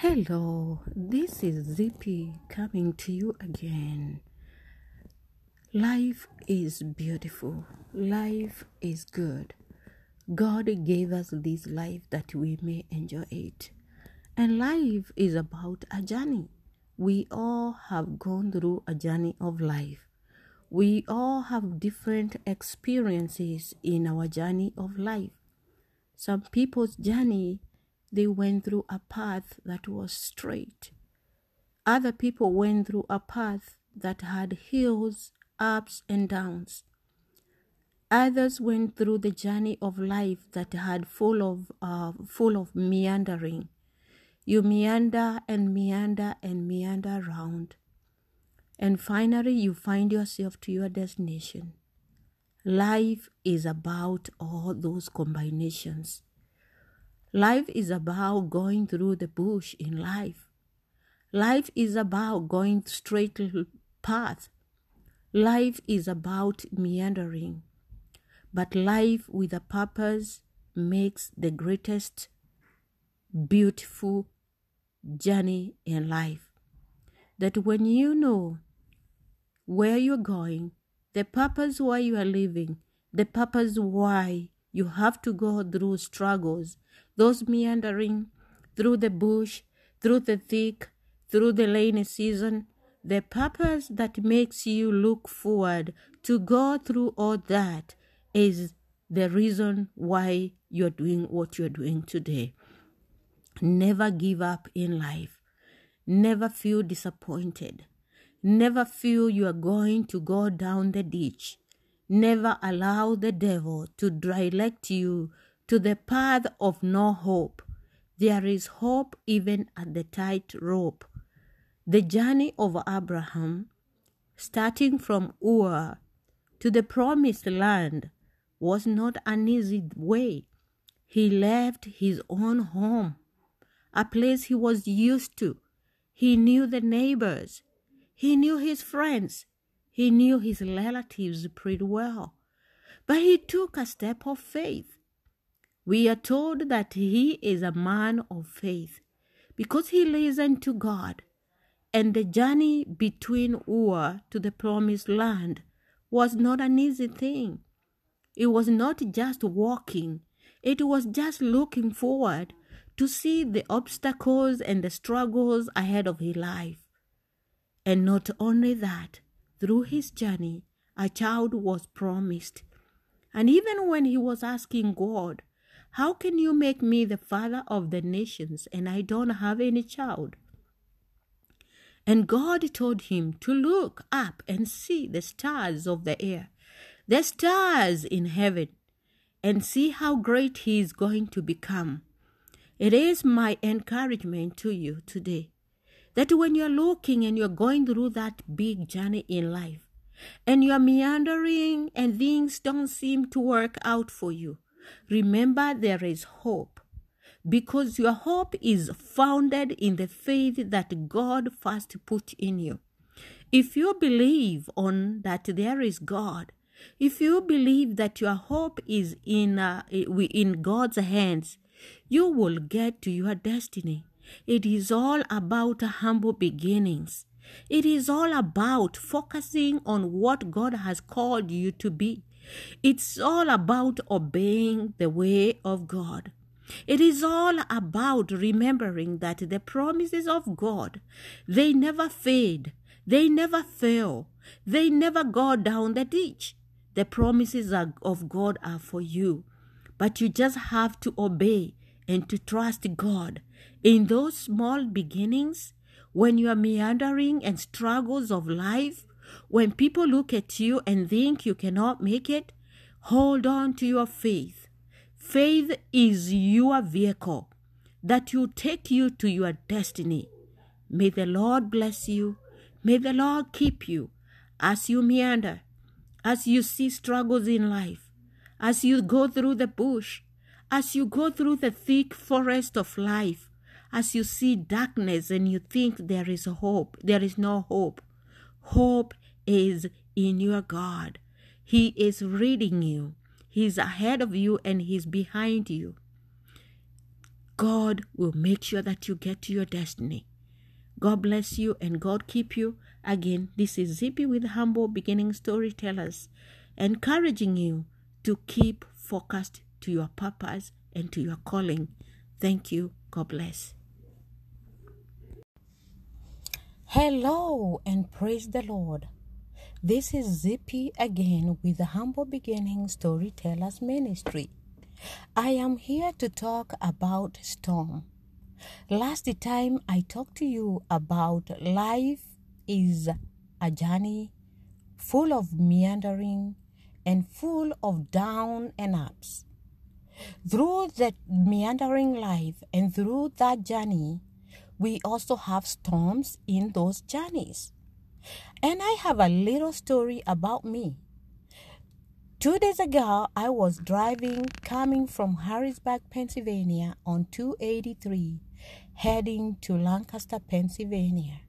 Hello, this is Zippy coming to you again. Life is beautiful. Life is good. God gave us this life that we may enjoy it. And life is about a journey. We all have gone through a journey of life. We all have different experiences in our journey of life. Some people's journey, they went through a path that was straight. Other people went through a path that had hills, ups, and downs. Others went through the journey of life that had full of uh, full of meandering. You meander and meander and meander round, and finally you find yourself to your destination. Life is about all those combinations. Life is about going through the bush in life. Life is about going straight path. Life is about meandering. But life with a purpose makes the greatest beautiful journey in life. That when you know where you're going, the purpose why you are living, the purpose why you have to go through struggles, those meandering through the bush, through the thick, through the rainy season, the purpose that makes you look forward to go through all that is the reason why you're doing what you're doing today. Never give up in life. Never feel disappointed. Never feel you are going to go down the ditch. Never allow the devil to direct you to the path of no hope. There is hope even at the tight rope. The journey of Abraham, starting from Ur to the promised land, was not an easy way. He left his own home, a place he was used to. He knew the neighbors. He knew his friends. He knew his relatives pretty well. But he took a step of faith. We are told that he is a man of faith because he listened to God. And the journey between Ur to the promised land was not an easy thing. It was not just walking, it was just looking forward to see the obstacles and the struggles ahead of his life. And not only that, through his journey, a child was promised. And even when he was asking God, How can you make me the father of the nations and I don't have any child? And God told him to look up and see the stars of the air, the stars in heaven, and see how great he is going to become. It is my encouragement to you today that when you're looking and you're going through that big journey in life, and you're meandering and things don't seem to work out for you, remember there is hope because your hope is founded in the faith that God first put in you. If you believe on that there is God, if you believe that your hope is in uh, in God's hands, you will get to your destiny. It is all about humble beginnings. It is all about focusing on what God has called you to be. It's all about obeying the way of God. It is all about remembering that the promises of God, they never fade, they never fail, they never go down the ditch. The promises of God are for you, but you just have to obey and to trust God. In those small beginnings, when you are meandering and struggles of life, when people look at you and think you cannot make it, hold on to your faith. Faith is your vehicle that will take you to your destiny. May the Lord bless you. May the Lord keep you as you meander, as you see struggles in life, as you go through the bush, as you go through the thick forest of life, as you see darkness and you think there is hope, there is no hope. Hope is in your God. He is reading you. He's ahead of you and he's behind you. God will make sure that you get to your destiny. God bless you and God keep you. Again, this is Zippy with Humble Beginning Storytellers, encouraging you to keep focused to your purpose and to your calling. Thank you. God bless. Hello and praise the Lord. This is Zippy again with the Humble Beginning Storytellers Ministry. I am here to talk about storm. Last time I talked to you about life is a journey full of meandering and full of down and ups. Through that meandering life and through that journey, we also have storms in those journeys. And I have a little story about me. Two days ago, I was driving coming from Harrisburg, Pennsylvania on 283, heading to Lancaster, Pennsylvania.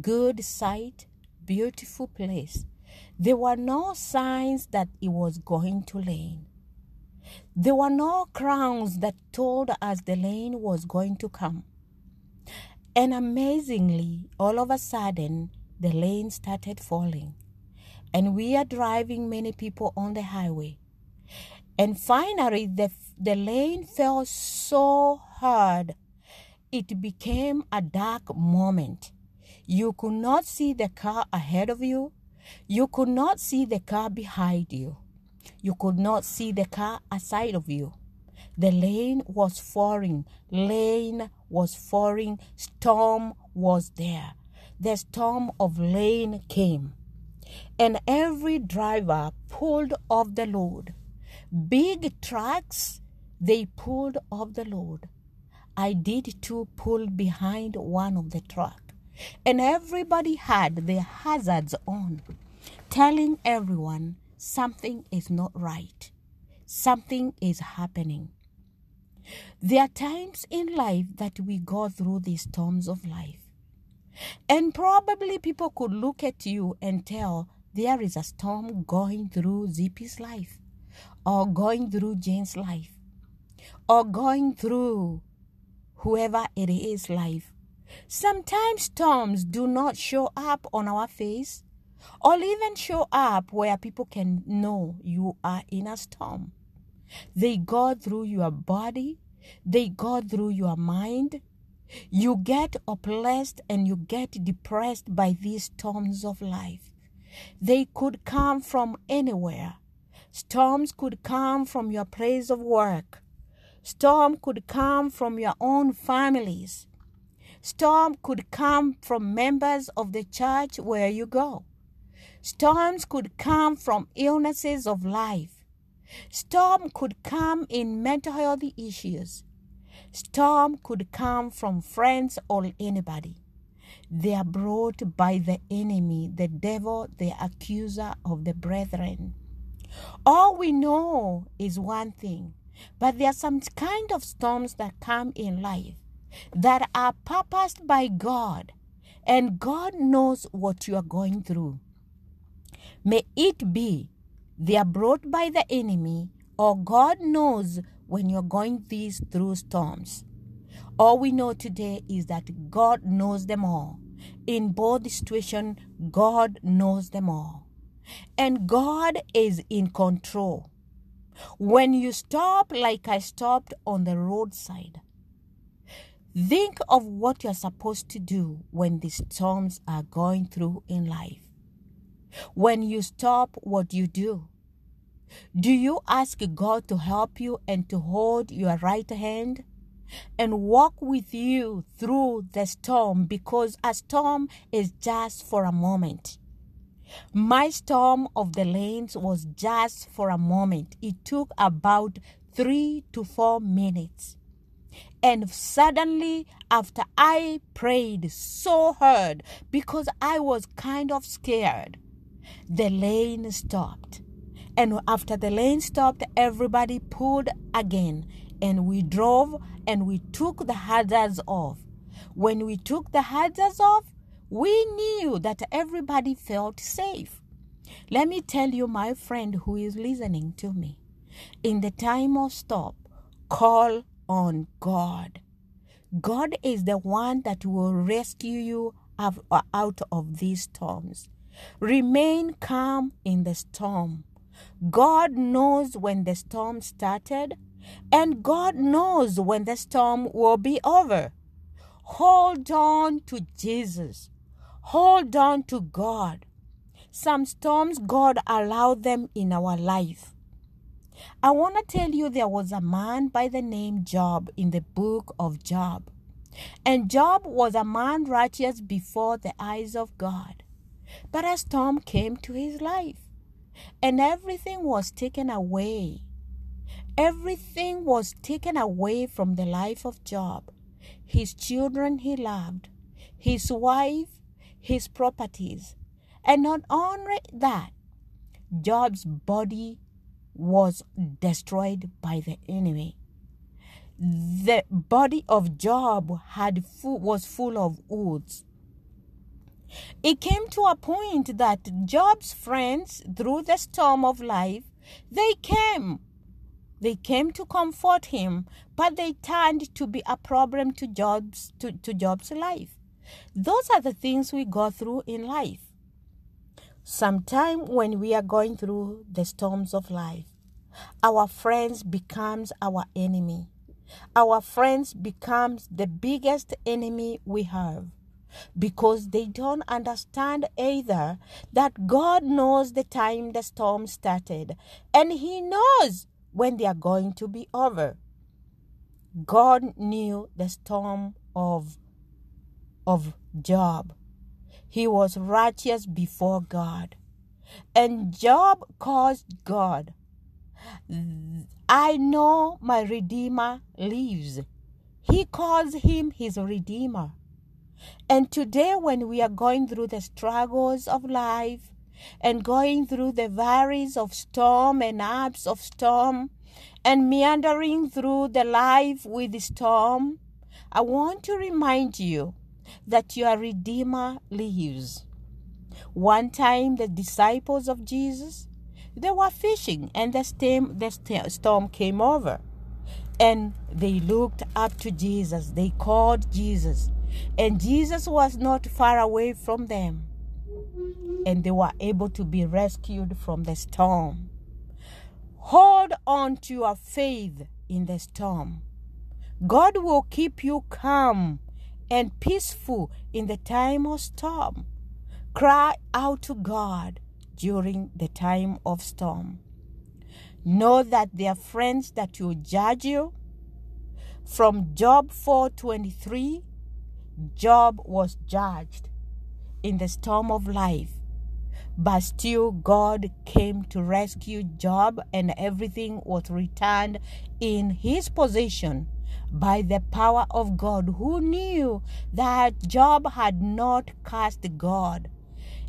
Good sight, beautiful place. There were no signs that it was going to rain. There were no crowns that told us the rain was going to come. And amazingly, all of a sudden, the lane started falling. And we are driving many people on the highway. And finally, the, the rain fell so hard, it became a dark moment. You could not see the car ahead of you. You could not see the car behind you. You could not see the car aside of you. The lane was falling. Lane was falling. Storm was there. The storm of rain came. And every driver pulled off the load. Big trucks, they pulled off the load. I did too pull behind one of the truck. And everybody had their hazards on, telling everyone something is not right. Something is happening. There are times in life that we go through these storms of life. And probably people could look at you and tell there is a storm going through Zippy's life, or going through Jane's life, or going through whoever it is life. Sometimes storms do not show up on our face or even show up where people can know you are in a storm. They go through your body, they go through your mind. You get oppressed and you get depressed by these storms of life. They could come from anywhere. Storms could come from your place of work. Storm could come from your own families. Storm could come from members of the church where you go. Storms could come from illnesses of life. Storm could come in mental health issues. Storm could come from friends or anybody. They are brought by the enemy, the devil, the accuser of the brethren. All we know is one thing, but there are some kind of storms that come in life that are purposed by God, and God knows what you are going through. May it be they are brought by the enemy, or God knows when you're going these through storms. All we know today is that God knows them all. In both situations, God knows them all. And God is in control. When you stop, like I stopped on the roadside, think of what you're supposed to do when the storms are going through in life. When you stop, what you do? Do you ask God to help you and to hold your right hand and walk with you through the storm because a storm is just for a moment? My storm of the lanes was just for a moment. It took about three to four minutes. And suddenly, after I prayed so hard because I was kind of scared, the lane stopped. And after the lane stopped, everybody pulled again. And we drove and we took the hazards off. When we took the hazards off, we knew that everybody felt safe. Let me tell you, my friend who is listening to me, in the time of stop, call on God. God is the one that will rescue you out of these storms. Remain calm in the storm. God knows when the storm started, and God knows when the storm will be over. Hold on to Jesus. Hold on to God. Some storms, God allowed them in our life. I want to tell you there was a man by the name Job in the book of Job. And Job was a man righteous before the eyes of God. But a storm came to his life, and everything was taken away. Everything was taken away from the life of Job his children he loved, his wife, his properties. And not only that, Job's body was destroyed by the enemy. The body of Job had full, was full of wounds. It came to a point that Job's friends, through the storm of life, they came they came to comfort him, but they turned to be a problem to Job's to, to Job's life. Those are the things we go through in life. Sometime when we are going through the storms of life, our friends becomes our enemy. Our friends becomes the biggest enemy we have because they don't understand either that God knows the time the storm started and he knows when they are going to be over. God knew the storm of, of Job. He was righteous before God. And Job caused God. I know my Redeemer lives. He calls him his Redeemer. And today, when we are going through the struggles of life, and going through the valleys of storm and ups of storm and meandering through the life with storm, I want to remind you that your Redeemer lives. One time, the disciples of Jesus, they were fishing and the the storm came over. And they looked up to Jesus. They called Jesus. And Jesus was not far away from them and they were able to be rescued from the storm. Hold on to your faith in the storm. God will keep you calm and peaceful in the time of storm. Cry out to God during the time of storm. Know that there are friends that will judge you. From Job 4:23, Job was judged in the storm of life. But still, God came to rescue Job, and everything was returned in his possession by the power of God, who knew that Job had not cast God.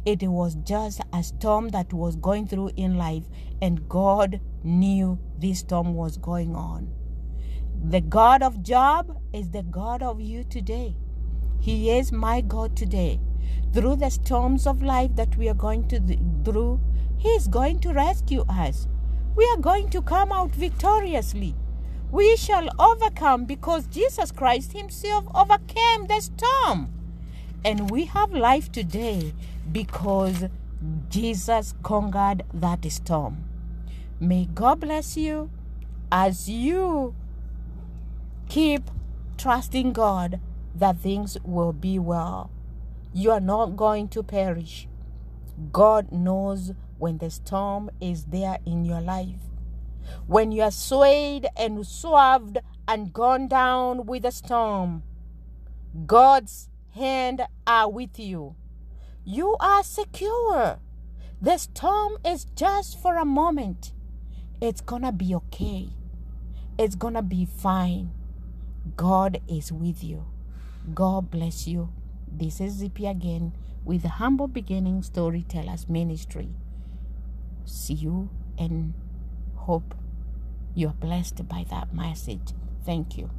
It was just a storm that was going through in life, and God knew this storm was going on. The God of Job is the God of you today. He is my God today through the storms of life that we are going to through, He is going to rescue us. We are going to come out victoriously. We shall overcome because Jesus Christ Himself overcame the storm. And we have life today because Jesus conquered that storm. May God bless you as you keep trusting God that things will be well. You are not going to perish. God knows when the storm is there in your life. When you are swayed and swerved and gone down with the storm, God's hand are with you. You are secure. The storm is just for a moment. It's gonna be okay. It's gonna be fine. God is with you. God bless you. This is Zippy again with the Humble Beginning Storytellers Ministry. See you and hope you're blessed by that message. Thank you.